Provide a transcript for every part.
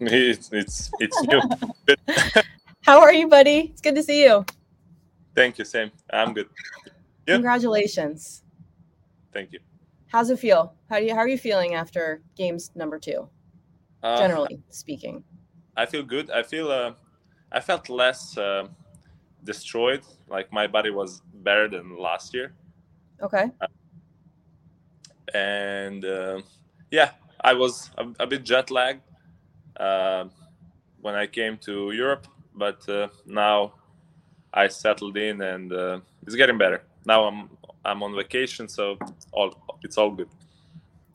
It's it's it's you. How are you, buddy? It's good to see you. Thank you, Sam. I'm good. Yeah. Congratulations. Thank you. How's it feel? How do you how are you feeling after games number two? Uh, Generally speaking. I feel good. I feel uh, I felt less uh, destroyed. Like my body was better than last year, Okay. and uh, yeah, I was a, a bit jet lagged uh, when I came to Europe, but uh, now I settled in and uh, it's getting better. Now I'm I'm on vacation, so all it's all good.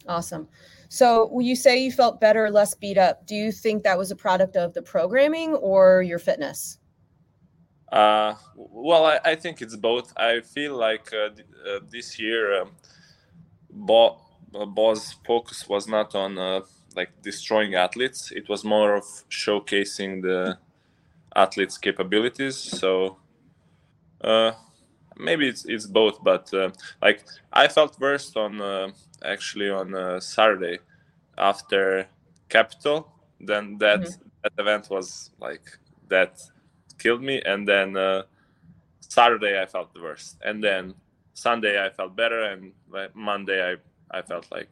Awesome. So when you say you felt better, less beat up, do you think that was a product of the programming or your fitness? Uh, well, I, I think it's both. I feel like uh, th- uh, this year, um, Bo- uh, Bo's focus was not on uh, like destroying athletes. It was more of showcasing the athletes' capabilities. So uh, maybe it's it's both. But uh, like I felt worst on uh, actually on uh, Saturday after Capitol. Then that Mhm. that event was like that killed me and then uh, saturday i felt the worst and then sunday i felt better and like, monday i i felt like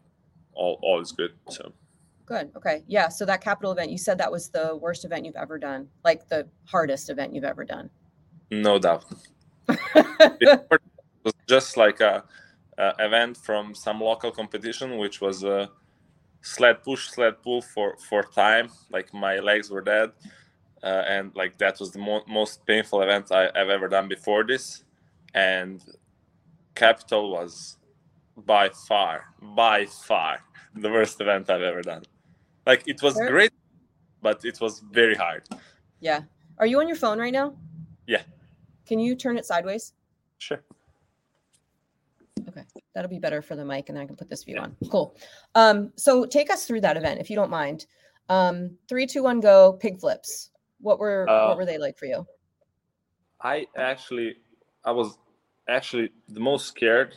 all all is good so Good. Okay. Yeah. So that Capitol event, you said that was the worst event you've ever done, like the hardest event you've ever done. no doubt it was just like a, a event from some local competition which was a sled push sled pull for for time like my legs were dead uh, and like that was the mo- most painful event I, i've ever done before this and Capitol was by far by far the worst event i've ever done like it was great but it was very hard yeah. Are you on your phone right now? Yeah. Can you turn it sideways? sure Okay, that'll be better for the mic, and then I can put this view on. Cool. Um, so take us through that event, if you don't mind. Um, three, two, one, go. Pig flips. What were Uh, what were they like for you? I actually, I was actually the most scared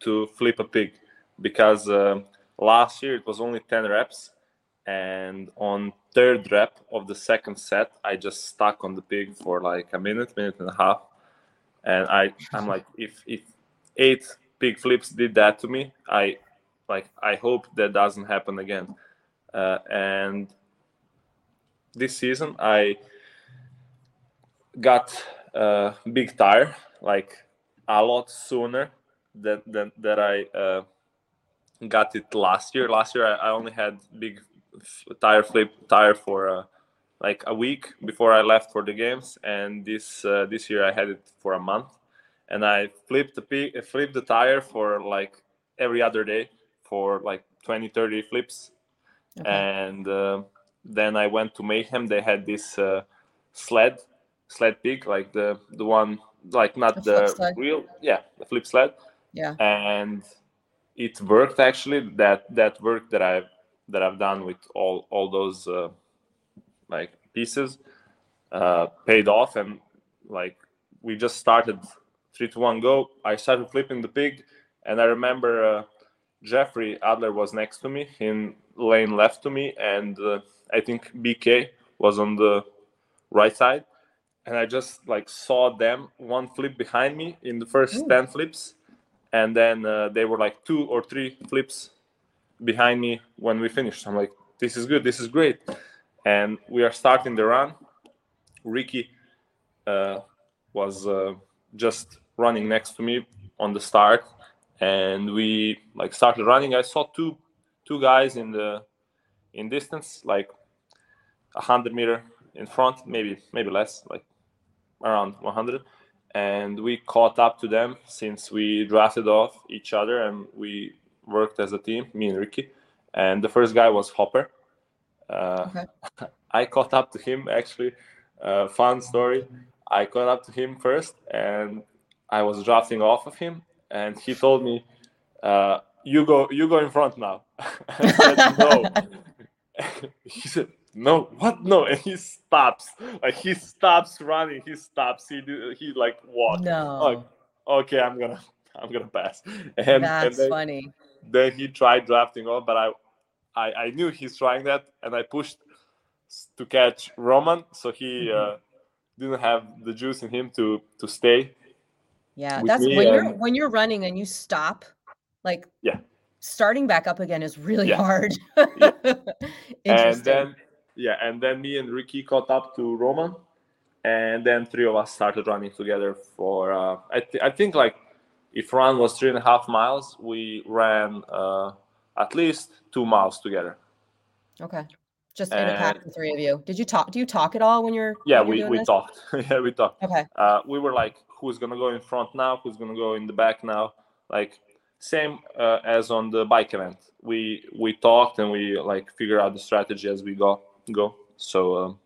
to flip a pig because um last year it was only 10 reps. And on third rep of the second set, I just stuck on the pig for like a minute, minute and a half. And I, I'm like, if, if eight pig flips did that to me, I like, I hope that doesn't happen again. Uh, and this season, I got a big tire like a lot sooner than than that I uh, got it last year. Last year I, I only had big tire flip tire for uh, like a week before I left for the games, and this uh, this year I had it for a month, and I flipped the flipped the tire for like every other day for like 20 30 flips Okay. and uh, then I went to Mayhem. They had this uh, sled, sled pig, like the the one, like not flip the real, yeah, the flip sled, yeah. and it worked actually. That that work that I've that I've done with all all those uh, like pieces uh, paid off, and like we just started three to one go. I started flipping the pig, and I remember. Uh, Jeffrey Adler was next to me in lane left to me, and uh, I think BK was on the right side. And I just like saw them one flip behind me in the first Ooh. 10 flips. And then uh, they were like two or three flips behind me when we finished. I'm like, this is good, this is great. And we are starting the run. Ricky uh, was uh, just running next to me on the start and we like started running i saw two two guys in the in distance like a 100 meter in front maybe maybe less like around 100 and we caught up to them since we drafted off each other and we worked as a team me and ricky and the first guy was hopper uh, Okay. I caught up to him actually. Uh, fun story. I caught up to him first, and I was drafting off of him, and he told me, uh, "You go, you go in front now." Said, "No." he said, "No, what? No!" And he stops. Like he stops running. He stops. He he like walks. No. Like, okay, I'm gonna, I'm gonna pass. And, That's and then, funny. Then he tried drafting off, but I, I, I knew he's trying that, and I pushed to catch Roman, so he Mhm. uh, didn't have the juice in him to to stay. Yeah, that's when you're when you're running and you stop, like Yeah. starting back up again is really Yeah. hard. And then yeah, and then me and Ricky caught up to Roman, and then three of us started running together for uh, I, th- I think like if run was three and a half miles, we ran uh, at least two miles together. okay. Just in a pack, the three of you. Did you talk? Do you talk at all when you're? Yeah, when you're we, we this? talked. yeah, we talked. Okay. uh, we were like, who's gonna go in front now? Who's gonna go in the back now? Like same uh, as on the bike event. We we talked and we like figure out the strategy as we go go. So um,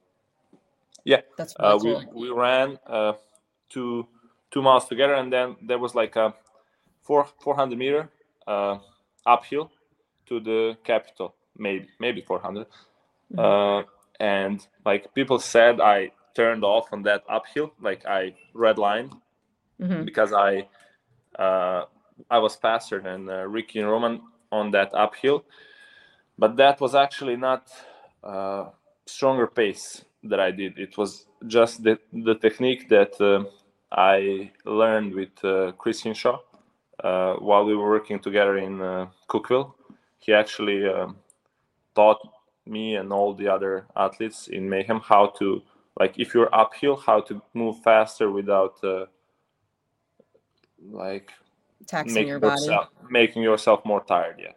That's really uh, cool. we we ran uh, two miles together, and then there was like a four four hundred meter uh, uphill to the Capitol, maybe maybe four hundred. Uh, and like people said, I turned off on that uphill, like I redlined Mhm. because I uh, I was faster than uh, Ricky and Roman on that uphill, but that was actually not uh, stronger pace that I did. It was just the the technique that uh, I learned with uh, Chris Hinshaw uh, while we were working together in uh, Cookeville. He actually um, taught me and all the other athletes in Mayhem how to like if you're uphill how to move faster without uh, like Taxing making your body. making yourself more tired yeah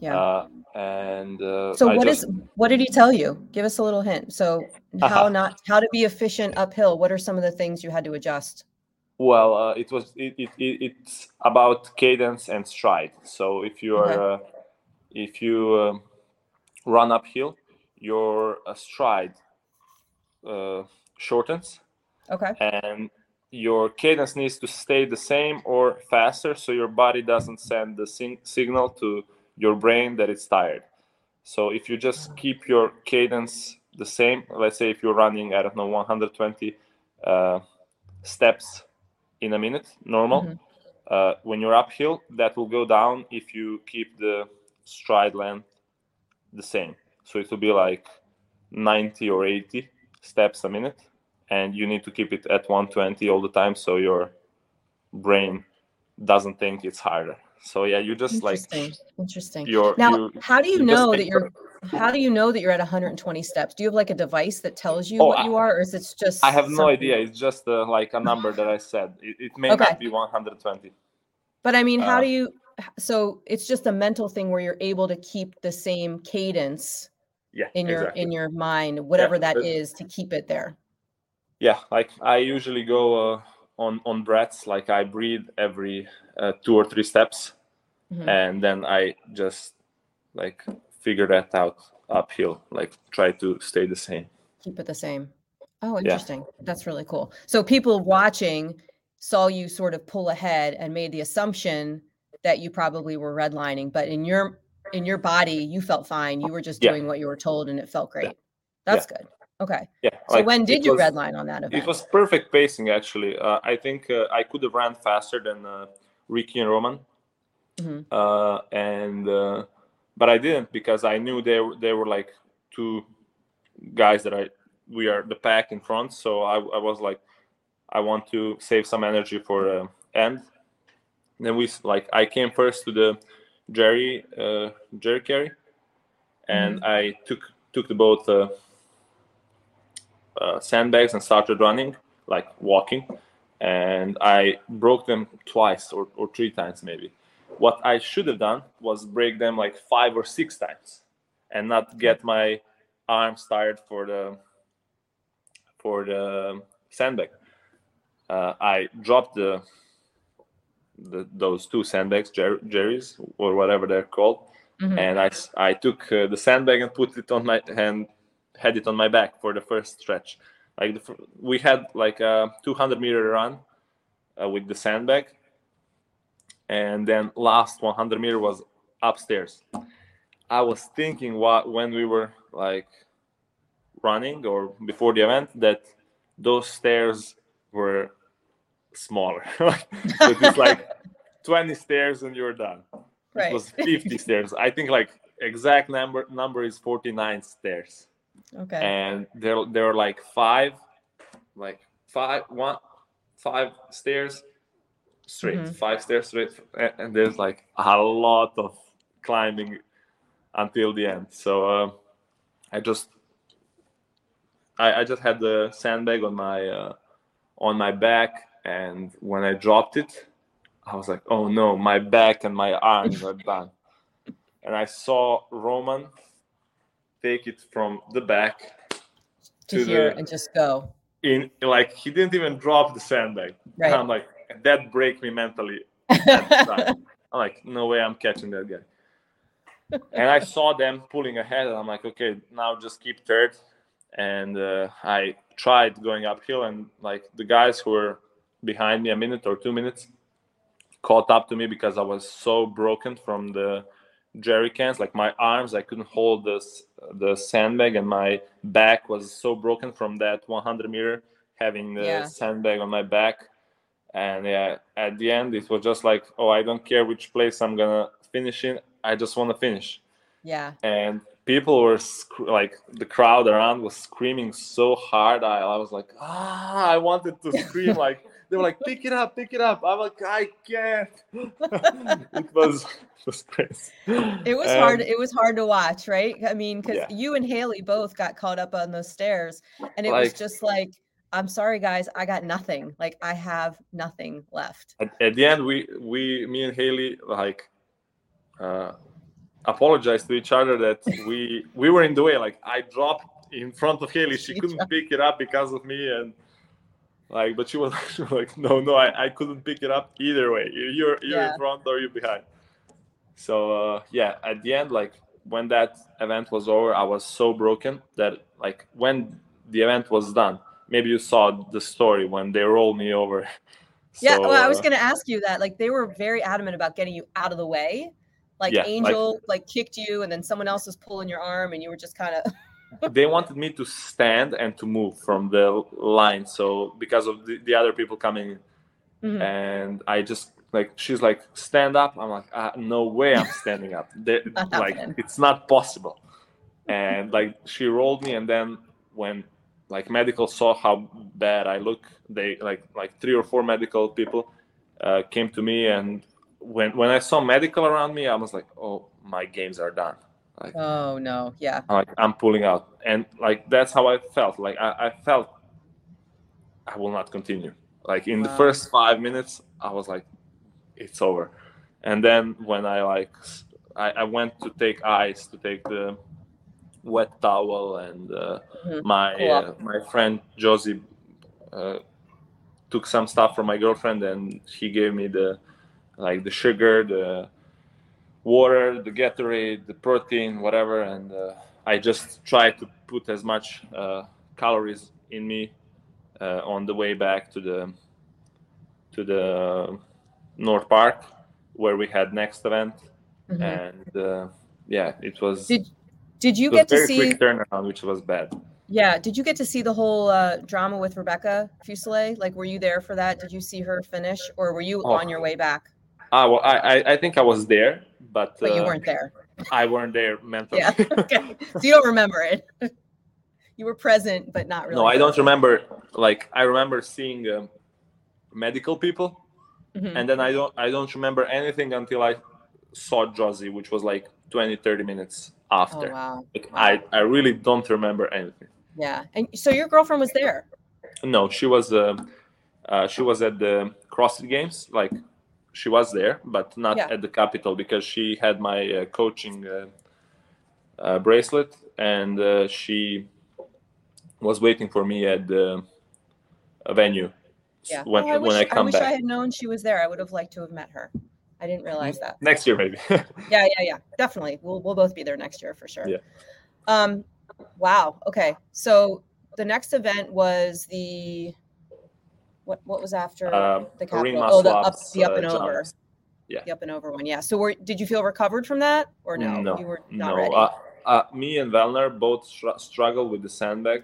Yeah. uh, and uh, so I what is just, what did he tell you? Give us a little hint. So how not how to be efficient uphill? What are some of the things you had to adjust? Well uh, it was it, it, it it's about cadence and stride so if you are Okay. uh, if you um, run uphill your uh, stride uh, shortens Okay. and your cadence needs to stay the same or faster so your body doesn't send the sing- signal to your brain that it's tired so if you just keep your cadence the same let's say if you're running i don't know 120 uh, steps in a minute normal Mhm. uh, when you're uphill that will go down if you keep the stride length the same so it will be like 90 or 80 steps a minute and you need to keep it at 120 all the time so your brain doesn't think it's harder so yeah you just like Interesting. Interesting. Now, you, how do you, you know that you're how do you know that you're at 120 steps? Do you have like a device that tells you Oh, what I- you are, or is it just i have no idea it's just uh, like a number that i said it, it may Okay. not be 120 But I mean, how Uh, do you? So it's just a mental thing where you're able to keep the same cadence yeah in your exactly. in your mind, whatever that that- is, to keep it there. yeah like i usually go uh, on on breaths like i breathe every uh, two or three steps Mhm. and then i just like figure that out uphill like try to stay the same Keep it the same. Oh, interesting. That's really cool. So people watching saw you sort of pull ahead and made the assumption that you probably were redlining, but in your in your body, you felt fine. You were just Yeah. doing what you were told, and it felt great. That's good. Okay. yeah So like, when did you was- redline on that event? It was perfect pacing, actually. Uh, I think uh, I could have ran faster than uh, Ricky and Roman, Mhm. uh, and uh, but I didn't because I knew they were, they were like two guys that I we are the pack in front. So I, I was like, I want to save some energy for uh, end. Then we like I came first to the Jerry uh, Jerry carry, and I took took the boat. Uh, uh, sandbags and started running, like walking, and I broke them twice or, or three times maybe. What I should have done was break them like five or six times, and not get my arms tired for the for the sandbag. Uh, I dropped the, the those two sandbags, Jer- Jerry's or whatever they're called, Mhm. and I took uh, the sandbag and put it on my hand had it on my back for the first stretch. Like the, we had like a 200 meter run uh, with the sandbag, and then last 100 meter was upstairs. I was thinking what when we were like running or before the event that those stairs were smaller. it's like 20 stairs and you're done. Right. It was 50 stairs. I think like exact number number is 49 stairs. Okay. And there there are like five, like five one five stairs straight, mm-hmm. five stairs straight, and there's like a lot of climbing until the end. So uh, I just I, I just had the sandbag on my uh, on my back, and when I dropped it, I was like, "Oh no, my back and my arms are done." and I saw Roman take it from the back to, to here the, and just go. In like he didn't even drop the sandbag. Right. I'm like that break me mentally. I'm like, no way, I'm catching that guy. and I saw them pulling ahead, and I'm like, okay, now just keep third. And uh, I tried going uphill, and like the guys who were behind me a minute or two minutes caught up to me because I was so broken from the jerry cans like my arms i couldn't hold this the sandbag and my back was so broken from that 100 meter having the yeah. sandbag on my back and yeah at the end it was just like oh i don't care which place i'm gonna finish in i just want to finish yeah and people were sc- like the crowd around was screaming so hard i, I was like ah i wanted to scream like they were like, pick it up, pick it up. I'm like, I can't. it was it was crazy. It was and, hard. It was hard to watch, right? I mean, because yeah. you and Haley both got caught up on those stairs, and it like, was just like, I'm sorry, guys, I got nothing. Like I have nothing left. At, at the end, we we me and Haley like uh apologized to each other that we we were in the way. Like I dropped in front of Haley, she couldn't pick it up because of me, and like, but she was, she was like, no, no, I, I couldn't pick it up either way. You're you're yeah. in front or you're behind. So uh, yeah, at the end, like when that event was over, I was so broken that like when the event was done, maybe you saw the story when they rolled me over. so, yeah, well, I was uh, going to ask you that. Like they were very adamant about getting you out of the way. Like yeah, Angel like, like kicked you, and then someone else was pulling your arm, and you were just kind of. they wanted me to stand and to move from the line so because of the, the other people coming mm-hmm. and i just like she's like stand up i'm like ah, no way i'm standing up they, like it's not possible and like she rolled me and then when like medical saw how bad i look they like like three or four medical people uh, came to me and when when i saw medical around me i was like oh my games are done like, oh no, yeah. Like I'm pulling out, and like that's how I felt. Like I, I felt I will not continue. Like in wow. the first five minutes, I was like, it's over. And then when I like, I, I went to take ice to take the wet towel, and uh, mm-hmm. my cool. uh, my friend Josie uh, took some stuff from my girlfriend, and he gave me the like the sugar, the water, the Gatorade, the protein, whatever, and uh, I just try to put as much uh, calories in me uh, on the way back to the to the North Park where we had next event, mm-hmm. and uh, yeah, it was. Did Did you get to see quick turnaround, which was bad? Yeah. Did you get to see the whole uh, drama with Rebecca Fuselier? Like, were you there for that? Did you see her finish, or were you oh. on your way back? Ah, well, I I think I was there, but but you uh, weren't there. I weren't there mentally. Yeah. Okay. so you don't remember it. you were present, but not really. No, I don't remember. Like I remember seeing um, medical people, mm-hmm. and then I don't I don't remember anything until I saw Josie, which was like 20, 30 minutes after. Oh, wow. Like, wow. I I really don't remember anything. Yeah, and so your girlfriend was there. No, she was. Uh, uh, she was at the CrossFit Games, like she was there, but not yeah. at the Capitol because she had my uh, coaching uh, uh, bracelet, and uh, she was waiting for me at the venue. Yeah. When, oh, I when I come I wish back. I had known she was there. I would have liked to have met her. I didn't realize that. Next year, maybe. yeah, yeah, yeah. Definitely. We'll we'll both be there next year for sure. Yeah. Um, wow. Okay. So the next event was the what? What was after Um, the Capitol? Oh, the up, the up uh, and over. Yeah. The up and over one. Yeah. So were did you feel recovered from that or no? No, you were not no. ready. Uh, uh, me and Vellner both str- struggled with the sandbag,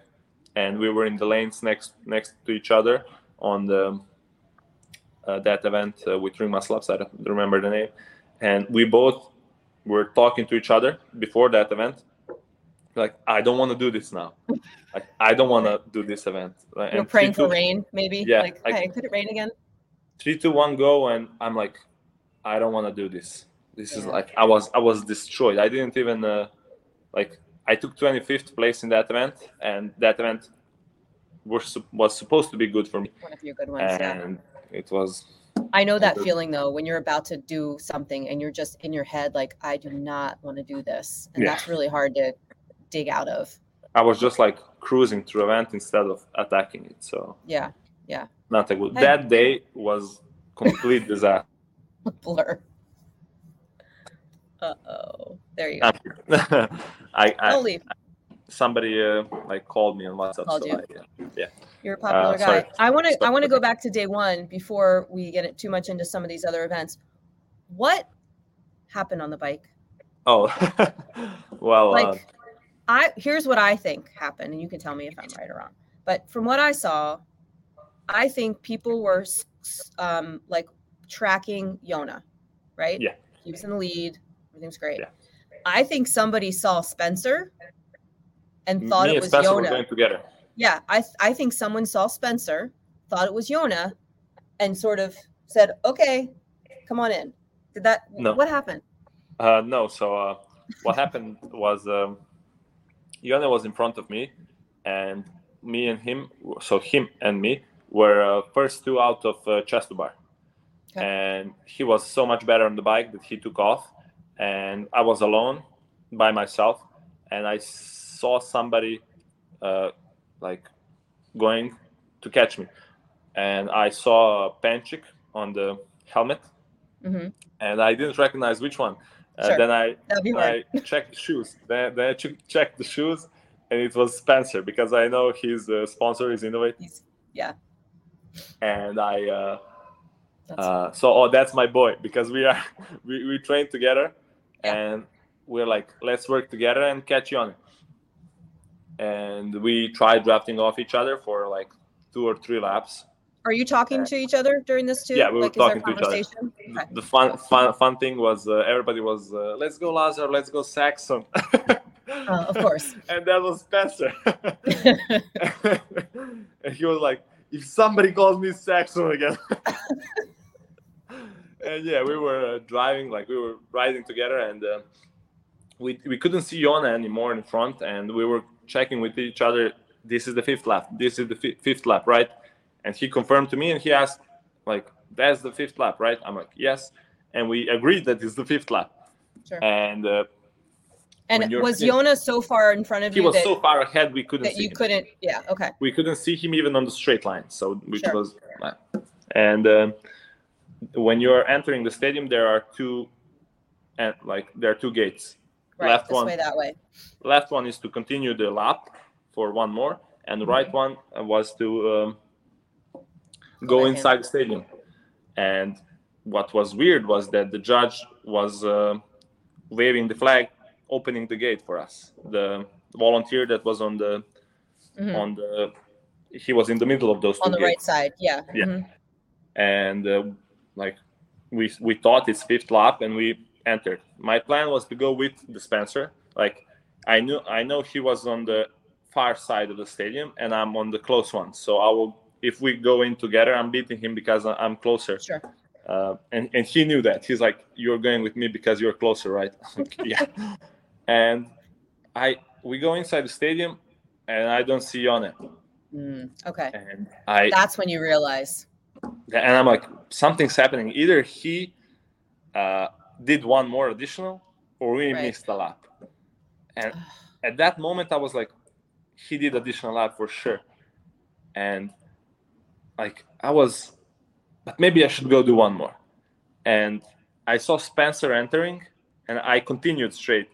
and we were in the lanes next next to each other on the uh, that event uh, with Rima Slaps. I don't remember the name, and we both were talking to each other before that event. Like, I don't want to do this now. like, I don't want to do this event. Uh, You're and praying three, for two- rain, maybe. Yeah, Like, I- hey, could it rain again? three, two, one, go, and I'm like, I don't want to do this. This is like I was I was destroyed. I didn't even uh, like I took 25th place in that event, and that event was was supposed to be good for me, One of your good ones. yeah. It was I know that feeling though when you're about to do something and you're just in your head like I do not want to do this, and Yeah. that's really hard to dig out of. I was just like cruising through event instead of attacking it. So Yeah, Yeah. not a good. Hey. That day was complete disaster. blur. Uh oh, there you go. I, I Don't leave. Somebody uh, like called me on WhatsApp. Called so you. I, uh, yeah. You're a popular Uh, sorry. guy. I want to. I want to go back to day one before we get it too much into some of these other events. What happened on the bike? Oh, well, uh, Like, I here's what I think happened, and you can tell me if I'm right or wrong. But from what I saw, I think people were um, like tracking Yona, right? Yeah. He was in the lead. Everything's great. Yeah. I think somebody saw Spencer and thought and it was Spencer Yona. Yeah, I I think someone saw Spencer, thought it was Yona, and sort of said, "Okay, come on in." Did that? No. What happened? Uh, no, so uh, what happened was um, Yone was in front of me, and me and him, so him and me, were uh, first two out of uh, chest to bar. Okay. And he was so much better on the bike that he took off, and I was alone by myself, and I saw somebody uh, like going to catch me, and I saw a Panchik on the helmet, hmm and I didn't recognize which one. Uh, Then I That'd be hard. I checked the shoes. Then, then I ch- checked the shoes, and it was Spencer because I know his uh, sponsor is Inov-8, He's, yeah. and I uh, uh, so oh that's my boy because we are we, we train together, Yeah. and we're like let's work together and catch you on it. And we tried drafting off each other for like two or three laps. Are you talking to each other during this too? Yeah, we were like, talking to each other. conversation? Okay. The fun fun fun thing was uh, everybody was uh, let's go Lazar, let's go Saxon. Uh, of course. and that was Spencer. and he was like, if somebody calls me Saxon again. and yeah, we were uh, driving, like we were riding together, and uh, we, we couldn't see Yona anymore in front, and we were checking with each other. This is the fifth lap. This is the fi- fifth lap, right? And he confirmed to me, and he asked, like, that's the fifth lap, right? I'm like, yes. And we agreed that it's the fifth lap. Sure. And uh, And was Yona so far in front of you? he you was that, so far ahead we couldn't that see you him. couldn't? Yeah. Okay. we couldn't see him even on the straight line so which Sure. was and um when you're entering the stadium there are two and like there are two gates Right. Left one. way, that way. left one is to continue the lap for one more and Mm-hmm. right one was to um, go in. inside the stadium and what was weird was that the judge was uh, waving the flag opening the gate for us the volunteer that was on the Mhm. on the he was in the middle of those two On the gates right side. Yeah. Yeah. Mhm. and uh, like we we thought it's fifth lap and we entered my plan was to go with the spencer like i knew i know he was on the far side of the stadium and i'm on the close one so i will if we go in together i'm beating him because i'm closer Sure. uh, and and he knew that he's like you're going with me because you're closer right like, yeah and i we go inside the stadium and i don't see on it Mm, okay. and i That's when you realize. and I'm like, something's happening. Either he uh, did one more additional, or we Right. missed a lap. And at that moment, I was like, he did additional lap for sure. And like, I was, but maybe I should go do one more. And I saw Spencer entering, and I continued straight.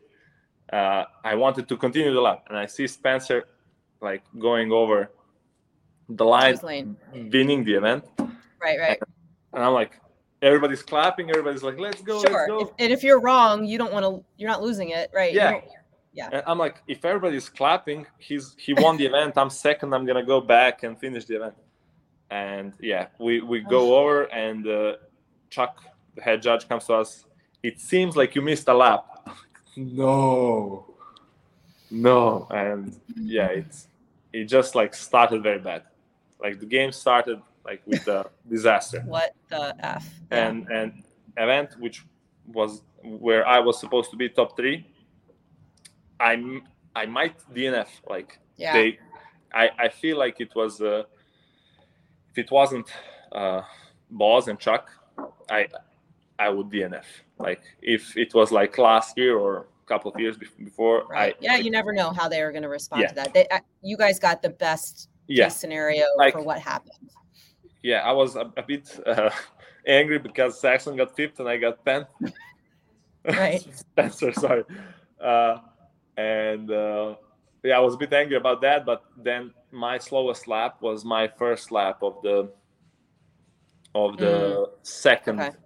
uh, I wanted to continue the lap, and I see Spencer like going over the line, lane. winning the event. Right, right. And I'm like, everybody's clapping, everybody's like, let's go, let's go. If, and if you're wrong, you don't want to. You're not losing it, right? Yeah. Yeah. And I'm like, if everybody's clapping, he's he won the event. I'm second. I'm gonna go back and finish the event. And yeah, we we go over, and uh, Chuck, the head judge, comes to us. It seems like you missed a lap. no, no, and yeah, it's it just like started very bad. Like the game started like with the disaster What the f? Yeah. and and event which was where I was supposed to be top three. I'm I might DNF like yeah. they. I I feel like it was uh, if it wasn't uh, Boz and Chuck, I I would DNF. Like if it was like last year or a couple of years before, Right. I yeah, you never know how they are going to respond Yeah. to that. They, you guys got the best yeah case scenario Like- for what happened. Yeah I was a, a bit uh, angry because Saxon got fifth and I got tenth. Right. Spencer, sorry. Uh, and uh, yeah, I was a bit angry about that. But then my slowest lap was my first lap of the of the second Mm. Okay.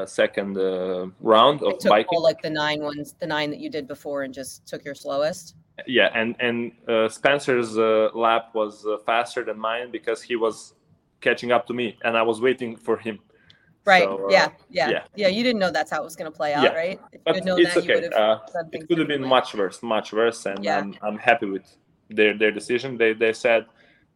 uh, second uh, round of took biking. all like the nine ones, the nine that you did before, and just took your slowest. Yeah, and and uh, Spencer's uh, lap was uh, faster than mine because he was catching up to me, and I was waiting for him. Right. So, uh, yeah, yeah. yeah. Yeah. You didn't know that's how it was going to play out, Yeah. right? If But it's that, okay. Uh, it could have been much worse, much worse, and Yeah. I'm, I'm happy with their their decision. They they said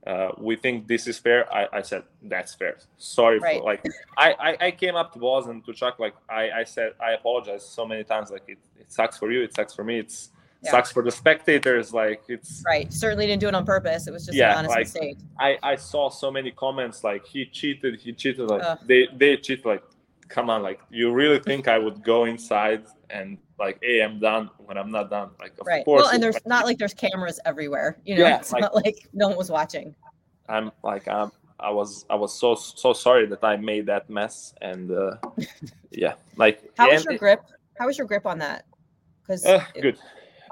uh, we think this is fair. I, I said that's fair. Sorry Right. for like I, I I came up to Boz and to Chuck like I I said I apologize so many times. Like it, it sucks for you. It sucks for me. It's Yeah. sucks for the spectators. Like it's Right. Certainly didn't do it on purpose. It was just Yeah, an honest like- mistake. I I saw so many comments like he cheated. He cheated. Like Ugh. they they cheat. Like come on. Like you really think I would go inside and like hey I'm done when I'm not done. Like of Right. course. Well, and there's like- not like there's cameras everywhere. You know, Yeah, it's like- not like no one was watching. I'm like I'm, I was I was so so sorry that I made that mess and uh, yeah like How was your grip? How was your grip on that? Because uh, good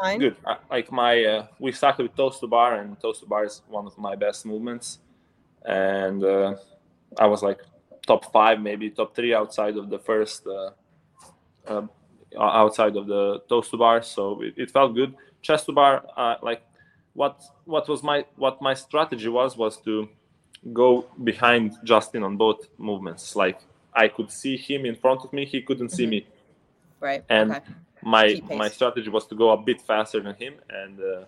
fine. good uh, like my uh, we started with toes to bar and toes to bar is one of my best movements and uh, I was like top five maybe top three outside of the first uh, um, outside of the toes to bar so it, it felt good chest to bar uh, like what what was my what my strategy was was to go behind Justin on both movements. Like I could see him in front of me, he couldn't see Mhm. me. Right. And okay. My my strategy was to go a bit faster than him and uh,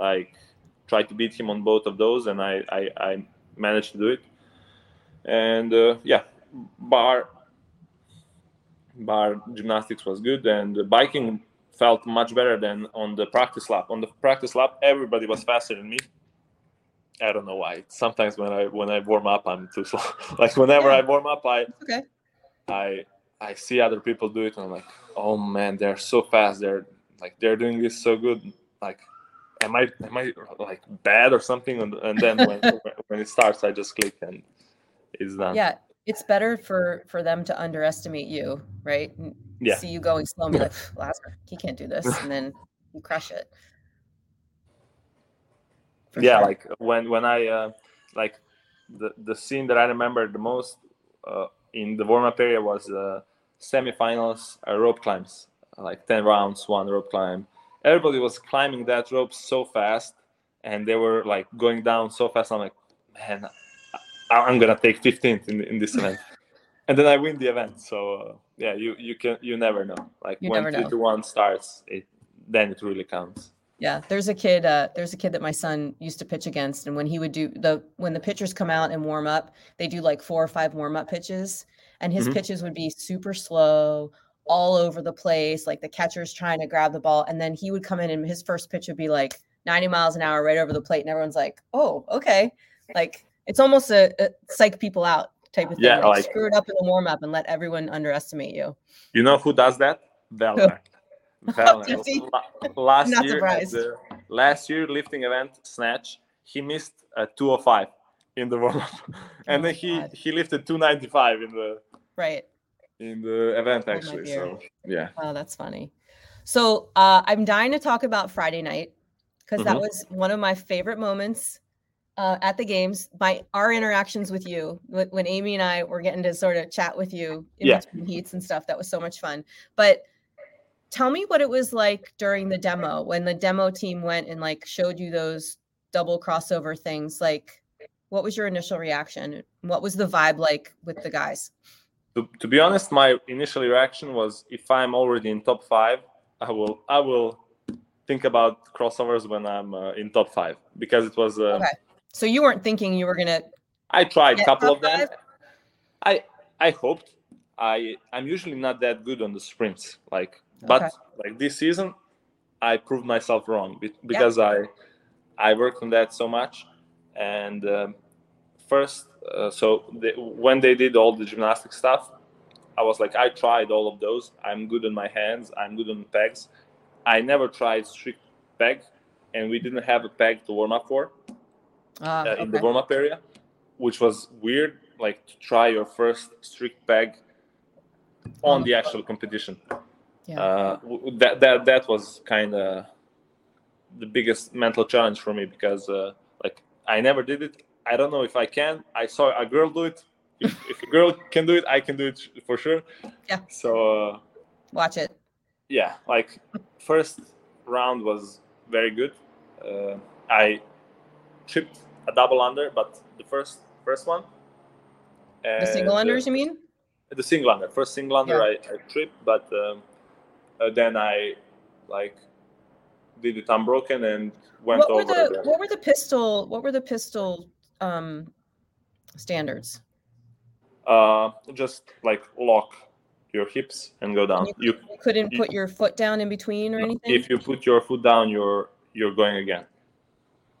like try to beat him on both of those, and I I, I managed to do it. And uh, yeah, bar bar gymnastics was good, and the biking felt much better than on the practice lap. On the practice lap, everybody was faster than me. I don't know why. Sometimes when I when I warm up, I'm too slow. like whenever Yeah. I warm up, I Okay. I I see other people do it, and I'm like, oh man, they're so fast. They're like they're doing this so good. Like, am I am I like bad or something? And, and then when when it starts, I just click and it's done. Yeah. It's better for for them to underestimate you, right? Yeah. See you going slow and be like, Lazar, he can't do this, and then you crush it. For yeah sure. like when when i uh, like the the scene that i remember the most uh, in the warm-up area was uh, semifinals uh, rope climbs like 10 rounds one rope climb. Everybody was climbing that rope so fast and they were like going down so fast. I'm like man I, i'm gonna take 15th in, in this event. And then i win the event. So uh, yeah you you can you never know. Like You when know. to one starts it then it really counts Yeah, there's a kid. Uh, there's a kid that my son used to pitch against, and when he would do the when the pitchers come out and warm up, they do like four or five warm up pitches, and his Mhm. pitches would be super slow, all over the place. Like the catcher's trying to grab the ball, and then he would come in, and his first pitch would be like 90 miles an hour right over the plate, and everyone's like, "Oh, okay." Like it's almost a, a psych people out type of thing. Yeah, like, like- screw it up in the warm up and let everyone underestimate you. You know who does that? Vellner. Last Not year, the last year lifting event snatch, he missed a 205 in the warm up, and Oh then he God. he lifted 295 in the Right. in the event actually. dear. So yeah, Oh, that's funny. So uh, I'm dying to talk about Friday night because Mhm. that was one of my favorite moments uh, at the games. My our interactions with you when Amy and I were getting to sort of chat with you in Yeah. between heats and stuff. That was so much fun. But tell me what it was like during the demo when the demo team went and like showed you those double crossover things. Like, what was your initial reaction? What was the vibe like with the guys? To, to be honest, my initial reaction was if I'm already in top five, I will I will think about crossovers when I'm uh, in top five because it was. Uh, Okay. So you weren't thinking you were gonna I tried a couple of them. five? I I hoped. I I'm usually not that good on the sprints, like but Okay. like this season, I proved myself wrong be- because I I worked on that so much. And um, first, uh, so they, when they did all the gymnastic stuff, I was like, I tried all of those. I'm good on my hands. I'm good on pegs. I never tried strict peg, and we didn't have a peg to warm up for uh, uh, in the warm up area, which was weird. Like to try your first strict peg on the actual competition. Yeah. Uh, that that that was kind of the biggest mental challenge for me because uh, like I never did it. I don't know if I can. I saw a girl do it. If, if a girl can do it, I can do it for sure. Yeah. So uh, Watch it. yeah, like first round was very good. Uh, I tripped a double under, but the first first one. The single uh, unders, you mean? the single under first single under I, I tripped but um, uh, then i like did it unbroken and went What were over the the, what were the pistol what were the pistol um standards? uh just like lock your hips and go down You, you you couldn't you- put your foot down in between or anything? if you put your foot down you're you're going again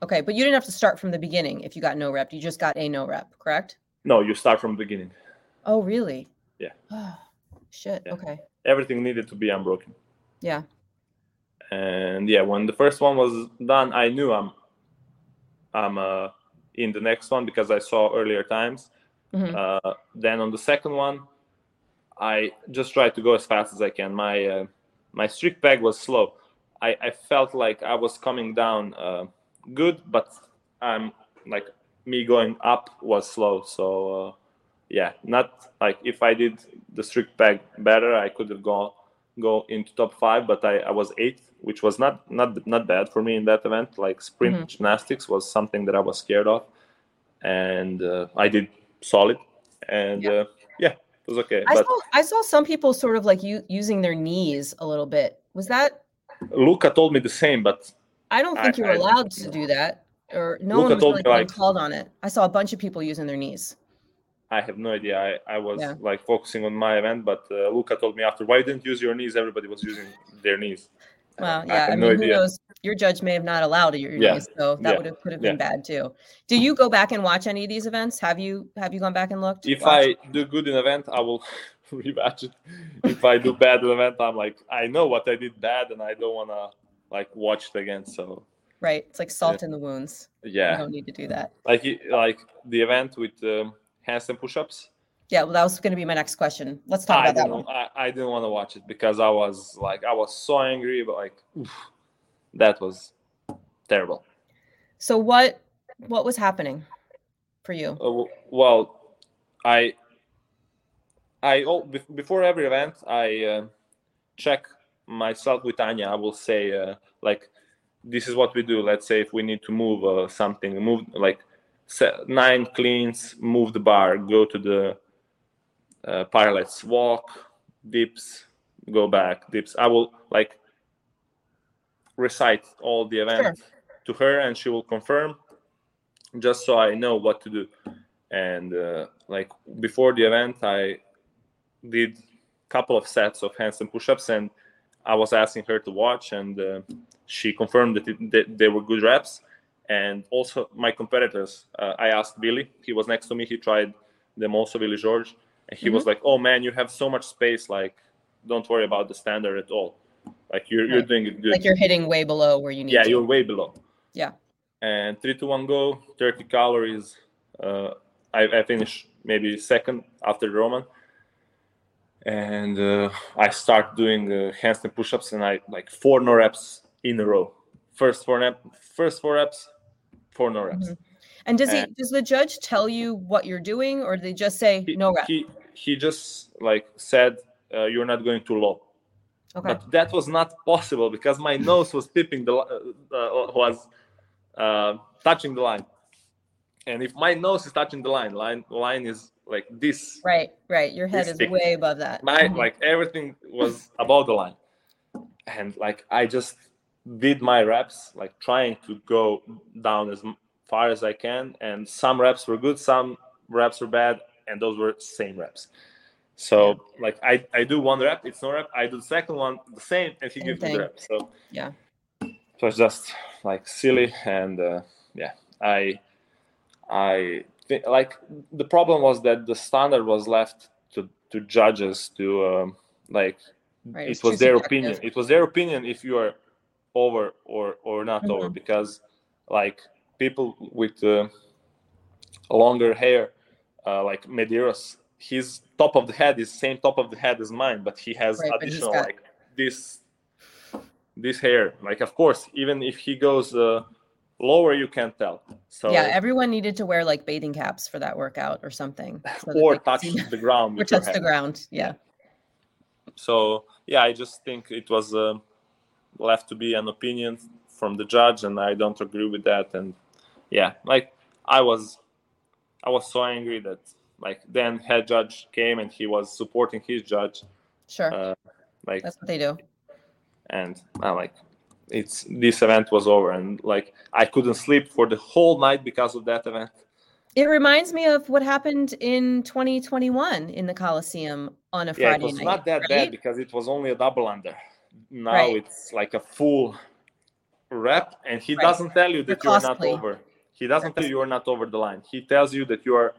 okay, but you didn't have to start from the beginning if you got no rep. You just got a no rep, correct? no you start from the beginning Oh, really? Yeah. Oh, shit. Yeah. Okay. Everything needed to be unbroken Yeah. and yeah when the first one was done i knew i'm i'm uh in the next one because i saw earlier times Mhm. Uh, then on the second one, I just tried to go as fast as I can. My uh, my strict peg was slow. I, I felt like I was coming down uh, good, but I'm like me going up was slow. So uh, yeah, not like if I did the strict peg better, I could have gone go into top five, but I, I was eighth, which was not not not bad for me in that event. Like sprint Mhm. gymnastics was something that I was scared of, and uh, I did solid, and Yeah. uh, yeah it was okay. I but saw I saw some people sort of like you using their knees a little bit. Was that Luca told me the same, but I don't I- think you're I- allowed to do that. Or no Luca one was really like- called on it. I saw a bunch of people using their knees. I have no idea. I, I was Yeah. like focusing on my event, but uh, Luca told me after, why didn't you use your knees? Everybody was using their knees. Well, I yeah. I, have mean, no who idea. knows? Your judge may have not allowed your Yeah. knees, so that Yeah. would have could have been bad too. Do you go back and watch any of these events? Have you have you gone back and looked? If Watched? I do good in event, I will rewatch it. If I do bad in event, I'm like, I know what I did bad, and I don't wanna like watch it again. So right, it's like salt in the wounds. You yeah, don't need to do that. like like the event with um, handstand push-ups. Yeah, well, that was going to be my next question. Let's talk I about that one. I, I didn't want to watch it because I was like, I was so angry, but like, oof, that was terrible. So what what was happening for you? Uh, well, I, I oh, bef- before every event, I uh, check myself with Anya. I will say uh, like, this is what we do. Let's say if we need to move uh, something, move like nine cleans, move the bar, go to the uh, pilots, walk, dips, go back, dips. I will like recite all the event to her, and she will confirm, just so I know what to do. And uh, like before the event, I did a couple of sets of handstand push-ups, and I was asking her to watch, and uh, she confirmed that, it, that they were good reps. And also my competitors, uh, I asked Billy. He was next to me. He tried them also, Billy George, and he was like, "Oh man, you have so much space. Like, don't worry about the standard at all. Like you're you're doing it good. Like you're hitting way below where you need yeah, to. you're way below. Yeah. And three to one go, 30 calories. Uh, I, I finished maybe second after the Roman. and uh, I start doing uh, handstand push-ups, and I like four no reps in a row. First four rep, first four reps, four no reps. Mm-hmm. And does and he does the judge tell you what you're doing, or do they just say he, no rep? He he just like said uh, you're not going too low. Okay. But that was not possible because my nose was tipping the uh, uh, was uh, touching the line, and if my nose is touching the line, line line is like this. Right, right. Your head is thick. way above that. My mm-hmm. like everything was above the line, and like I just did my reps, like trying to go down as far as I can, and some reps were good, some reps were bad, and those were same reps. So like I, I do one rep, it's no rep. I do the second one the same, and he gives me the rep. So yeah, so it's just like silly, and uh, yeah, I I think like the problem was that the standard was left to to judges to um, like right, it was their opinion. It was their opinion if you are over or or not mm-hmm. over because like people with uh, longer hair uh, like Medeiros, his top of the head is same top of the head as mine, but he has right, additional got... like this this hair. Like of course, even if he goes uh, lower, you can't tell. So yeah, everyone needed to wear like bathing caps for that workout or something, so or touch the ground. or touch the ground. Yeah. So yeah, I just think it was uh, left to be an opinion from the judge, and I don't agree with that. And yeah, like I was I was so angry that like then head judge came and he was supporting his judge. Sure. Uh, like that's what they do. And I like it's this event was over and like I couldn't sleep for the whole night because of that event. It reminds me of what happened in 2021 in the Coliseum on a yeah, Friday night. it was night, not that right? bad because it was only a double under. Now right. it's like a full rep, and he right. doesn't tell you that you're not over. He doesn't tell you you're not over the line. He tells you that you are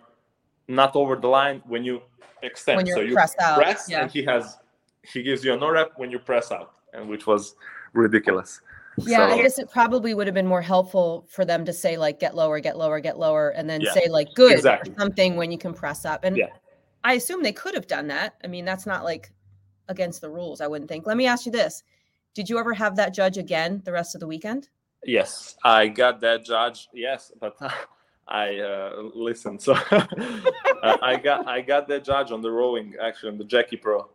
not over the line when you extend. When so you press out. press, yeah. and he has he gives you a no rep when you press out, and which was ridiculous. Yeah, so, I guess it probably would have been more helpful for them to say like get lower, get lower, get lower, and then yeah, say like good exactly. something when you can press up. And yeah. I assume they could have done that. I mean, that's not like against the rules, I wouldn't think. Let me ask you this. Did you ever have that judge again the rest of the weekend? Yes, I got that judge. Yes, but I uh, listened. So uh, I got I got that judge on the rowing actually on the Jackie Pro.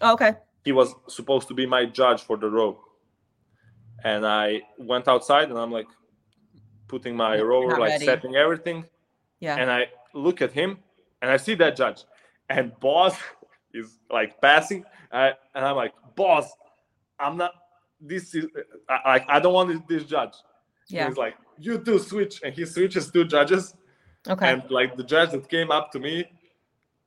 Oh, okay. He was supposed to be my judge for the row, and I went outside and I'm like putting my rower like ready. setting everything. Yeah. And I look at him and I see that judge, and boss is like passing, and I'm like, boss, I'm not this is I I don't want this judge. Yeah. he's like, you do switch, and he switches two judges. Okay. And like the judge that came up to me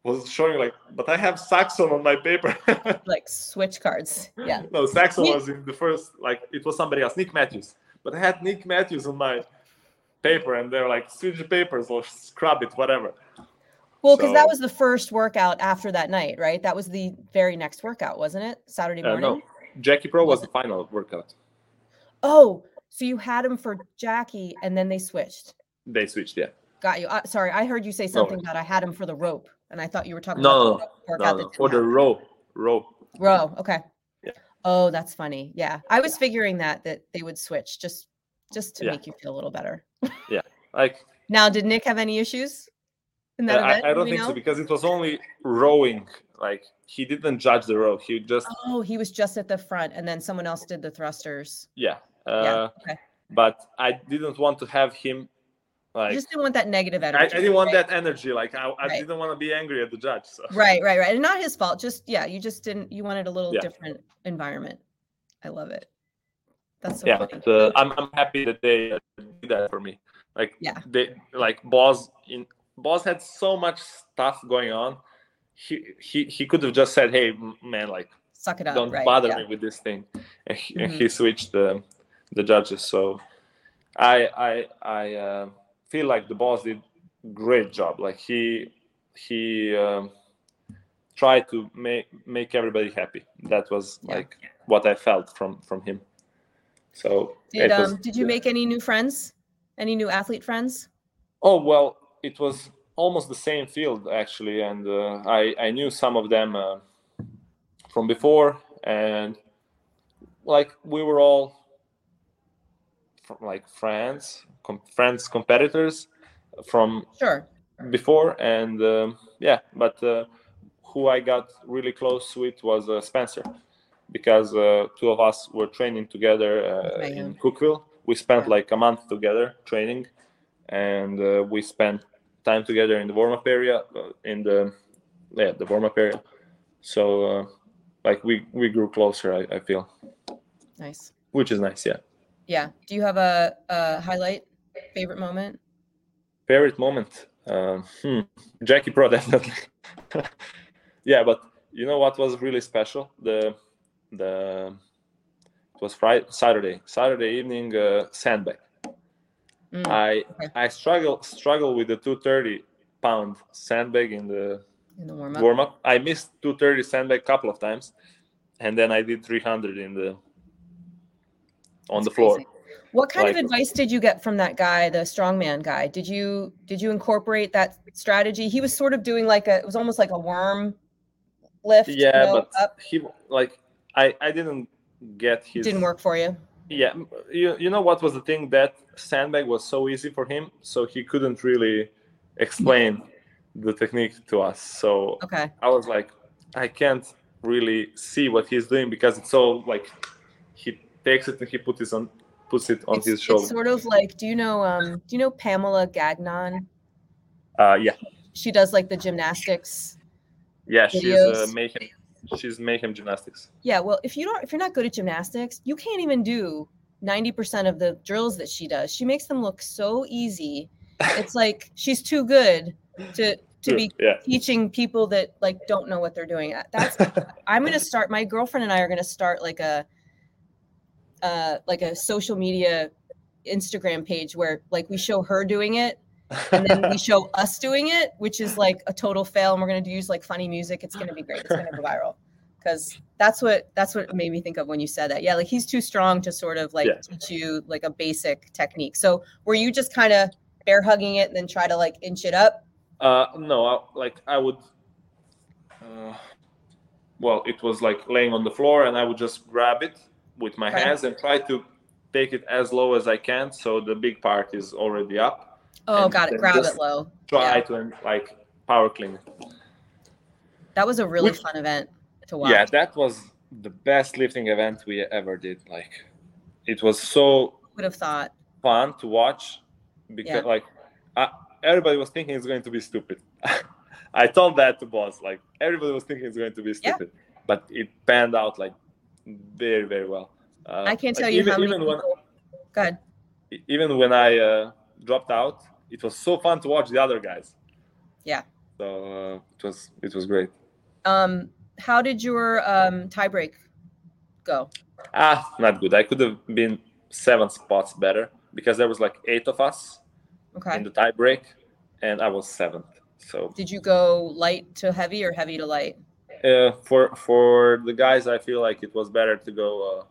was showing like, but I have Saxon on my paper. like switch cards. Yeah. No, Saxon was in the first, like it was somebody else, Nick Matthews. But I had Nick Matthews on my paper, and they're like, switch the papers or scrub it, whatever. Well, because so, that was the first workout after that night, right? That was the very next workout, wasn't it? Saturday morning. Uh, no, Jackie Pro was the final workout. Oh, so you had him for Jackie and then they switched. They switched, yeah. Got you. Uh, sorry, I heard you say something no. that I had him for the rope, and I thought you were talking no, about no, no, no, for the row, row. Row. Okay. Yeah. Oh, that's funny. Yeah, I was figuring that that they would switch just just to yeah. make you feel a little better. yeah, like. Now, did Nick have any issues in that uh, event? I, I don't think know? so because it was only rowing like he didn't judge the row. He just oh, he was just at the front, and then someone else did the thrusters. Yeah. Uh, yeah. Okay. But I didn't want to have him. Like, you just didn't want that negative energy. I, I didn't want that energy. Like I, I right. didn't want to be angry at the judge. So. Right, right, right. And not his fault. Just yeah, you just didn't. You wanted a little yeah. different environment. I love it. That's so yeah. Funny. But, uh, I'm I'm happy that they did that for me. Like yeah, they like boss in boss had so much stuff going on he he he could have just said, "Hey, man, like suck it up, don't right, bother yeah. me with this thing," and he, mm-hmm. and he switched the the judges. So I I I uh, feel like the boss did great job. Like he he um, tried to make make everybody happy. That was yeah. like what I felt from from him. So did um did you make any new friends? Any new athlete friends? Oh well, it was almost the same field actually, and uh, I I knew some of them uh, from before, and like we were all from, like friends, com- friends, competitors from sure before, and um, yeah, but uh, who I got really close with was uh, Spencer, because uh, two of us were training together uh, in. Cookeville. We spent Yeah. like a month together training, and uh, we spent time together in the warm up area, uh, in the yeah the warm up area. So uh, like we we grew closer. I, I feel, nice which is nice. Yeah. yeah do you have a, a highlight favorite moment favorite moment um, hmm, jackie pro definitely yeah but you know what was really special the the it was friday saturday saturday evening uh, sandbag Mm, i okay. i struggle struggle with the 230 pound sandbag in the in the warm up warm up i missed 230 sandbag a couple of times and then i did 300 in the on That's the floor crazy. What kind of advice did you get from that guy, the strongman guy? Did you did you incorporate that strategy? He was sort of doing like a it was almost like a worm lift. you yeah know, but up. he like i i didn't get his didn't work for you. Yeah, you, you know what was the thing that sandbag was so easy for him, so he couldn't really explain the technique to us. So Okay. I was like, I can't really see what he's doing because it's so like he takes it and he puts it on puts it on it's, his it's shoulder. sort of like do you know um do you know Pamela Gagnon? uh, yeah, She does like the gymnastics. yeah, she's uh, Videos. mayhem. She's mayhem gymnastics. Yeah, well, if you don't if you're not good at gymnastics, you can't even do 90% of the drills that she does. She makes them look so easy. It's like she's too good to to be yeah. teaching people that like don't know what they're doing. Uh, That's I'm gonna start. My girlfriend and I are gonna start like a, uh, like a social media Instagram page where like we show her doing it and then we show us doing it, which is like a total fail. And we're gonna use like funny music. It's gonna be great. It's gonna go viral because that's what that's what made me think of when you said that. Yeah, like he's too strong to sort of like Yeah. teach you like a basic technique. So were you just kind of bear hugging it and then try to like inch it up? Uh, no, I, like I would. Uh, well, it was like laying on the floor, and I would just grab it with my Okay. hands and try to take it as low as I can, so the big part is already up. Oh, got it. Grab it low. Try Yeah. to like power clean. That was a really Which- fun event to watch. Yeah, that was the best lifting event we ever did. Like, it was so would have thought. fun to watch because Yeah. like everybody was thinking it's going to be stupid. I told that to boss. Like everybody was thinking it's going to be Yeah. stupid, but it panned out like very very well. Uh, I can't like, tell you even, how many even when. Go ahead. even when I uh, dropped out, it was so fun to watch the other guys. Yeah. So uh, it was it was great. Um, how did your um tie break go? Ah, not good. I could have been seven spots better because there was like eight of us Okay. in the tie break, and I was seventh. So Did you go light to heavy or heavy to light? uh, for for the guys, I feel like it was better to go uh,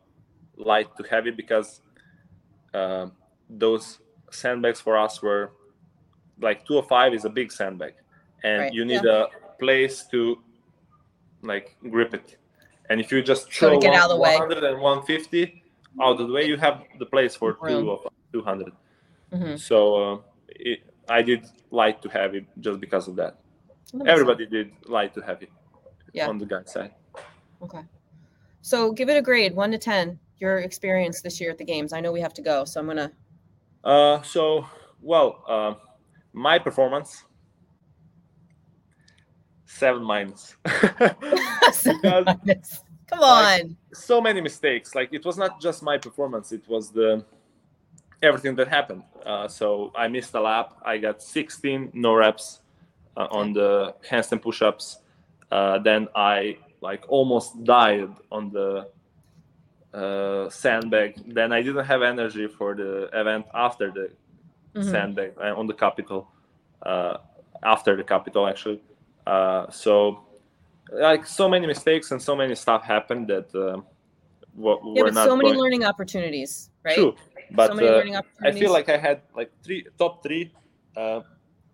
light to heavy because um those sandbags for us were like 205 is a big sandbag, and Right, you need a place to like grip it. And if you just So to throw get out of the way. and 150 out of the way, you have the place for Room. two of 200. Mhm. So uh, it, I did light to heavy just because of that. That makes sense. Everybody did light to heavy Yeah. on the guy side. Okay. So give it a grade, one to ten. Your experience this year at the games. I know we have to go, so I'm gonna. Uh, so, well, uh, my performance seven minus. Because Come on. so many mistakes. Like it was not just my performance; it was the everything that happened. Uh, so I missed a lap. I got 16 no reps uh, on the handstand push-ups. Uh, then I like almost died on the uh, sandbag. Then I didn't have energy for the event after the Mhm. sandbag uh, on the Capitol uh, after the Capitol actually uh, so like so many mistakes and so many stuff happened that uh, w- Yeah, were but so many going- learning opportunities, right? true but so i feel like i had like three top three uh,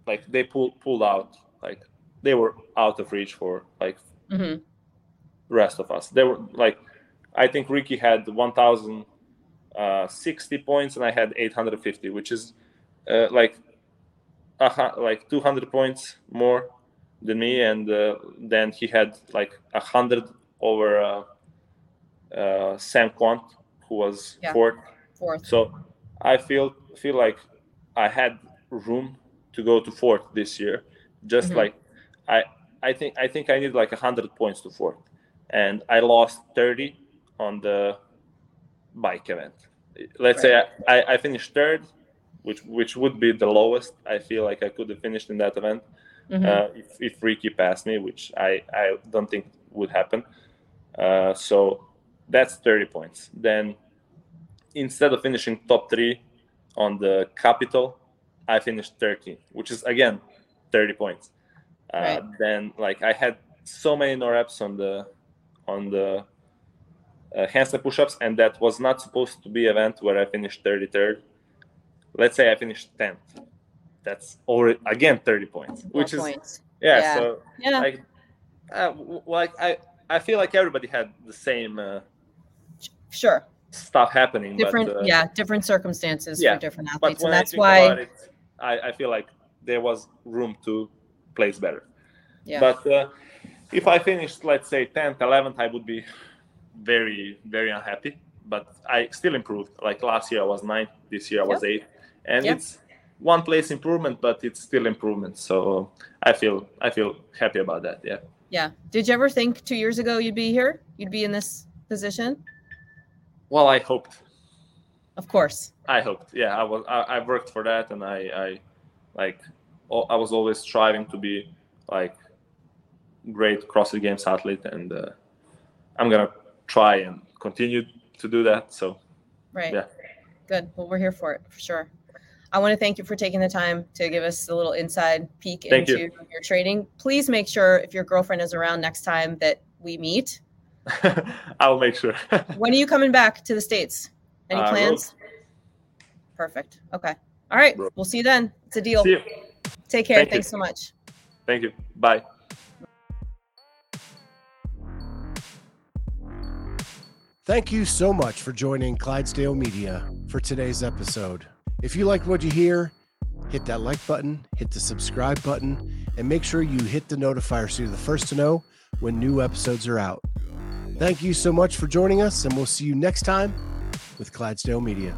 like they pulled pulled out like they were out of reach for like Mhm. rest of us. They were like, I think Ricky had 1,060 uh, points and I had 850, which is uh, like uh, like 200 points more than me, and uh, then he had like a hundred over uh, uh, Sam Kwant, who was yeah. fourth. Fourth. So I feel feel like I had room to go to fourth this year. Just mm-hmm. like I I think I think I need like hundred points to fourth, and I lost thirty on the bike event. Let's right. say I, I, finished third, which which would be the lowest I feel like I could have finished in that event. Mm-hmm. Uh, if, if Ricky passed me, which I, I don't think would happen. Uh, so that's 30 points. Then instead of finishing top three on the Capitol, I finished 13, which is again 30 points. Uh, right. Then like I had so many no reps on the on the uh, handstand push-ups, and that was not supposed to be event where I finished 33rd. Let's say I finished 10th. That's already again 30 points, which is points. Yeah, yeah, So yeah, like, uh, like I I feel like everybody had the same. Uh, sure. Stuff happening. Different, but, uh, yeah, different circumstances yeah, for different athletes, and that's why it, I, I feel like there was room to place better. Yeah. But uh, if I finished, let's say 10th, 11th, I would be very, very unhappy. But I still improved. Like last year, I was nine This year, I was yep. eighth, and yep. it's one place improvement, but it's still improvement. So I feel I feel happy about that. Yeah. Yeah. Did you ever think two years ago you'd be here? You'd be in this position? Well, I hoped. Of course. I hoped. Yeah, I was. I, I worked for that, and I, I, like, I was always striving to be like great CrossFit Games athlete, and uh, I'm gonna try and continue to do that. So. Right. Yeah. Good. Well, we're here for it for sure. I want to thank you for taking the time to give us a little inside peek thank into you. your training. Please make sure if your girlfriend is around next time that we meet. I'll make sure. when are you coming back to the States? Any uh, plans? Perfect. Okay. All right. We'll see you then. It's a deal. Take care. Thank Thanks you. so much. Thank you. Bye. Thank you so much for joining Clydesdale Media for today's episode. If you like what you hear, hit that like button, hit the subscribe button, and make sure you hit the notifier so you're the first to know when new episodes are out. Thank you so much for joining us, and we'll see you next time with Clydesdale Media.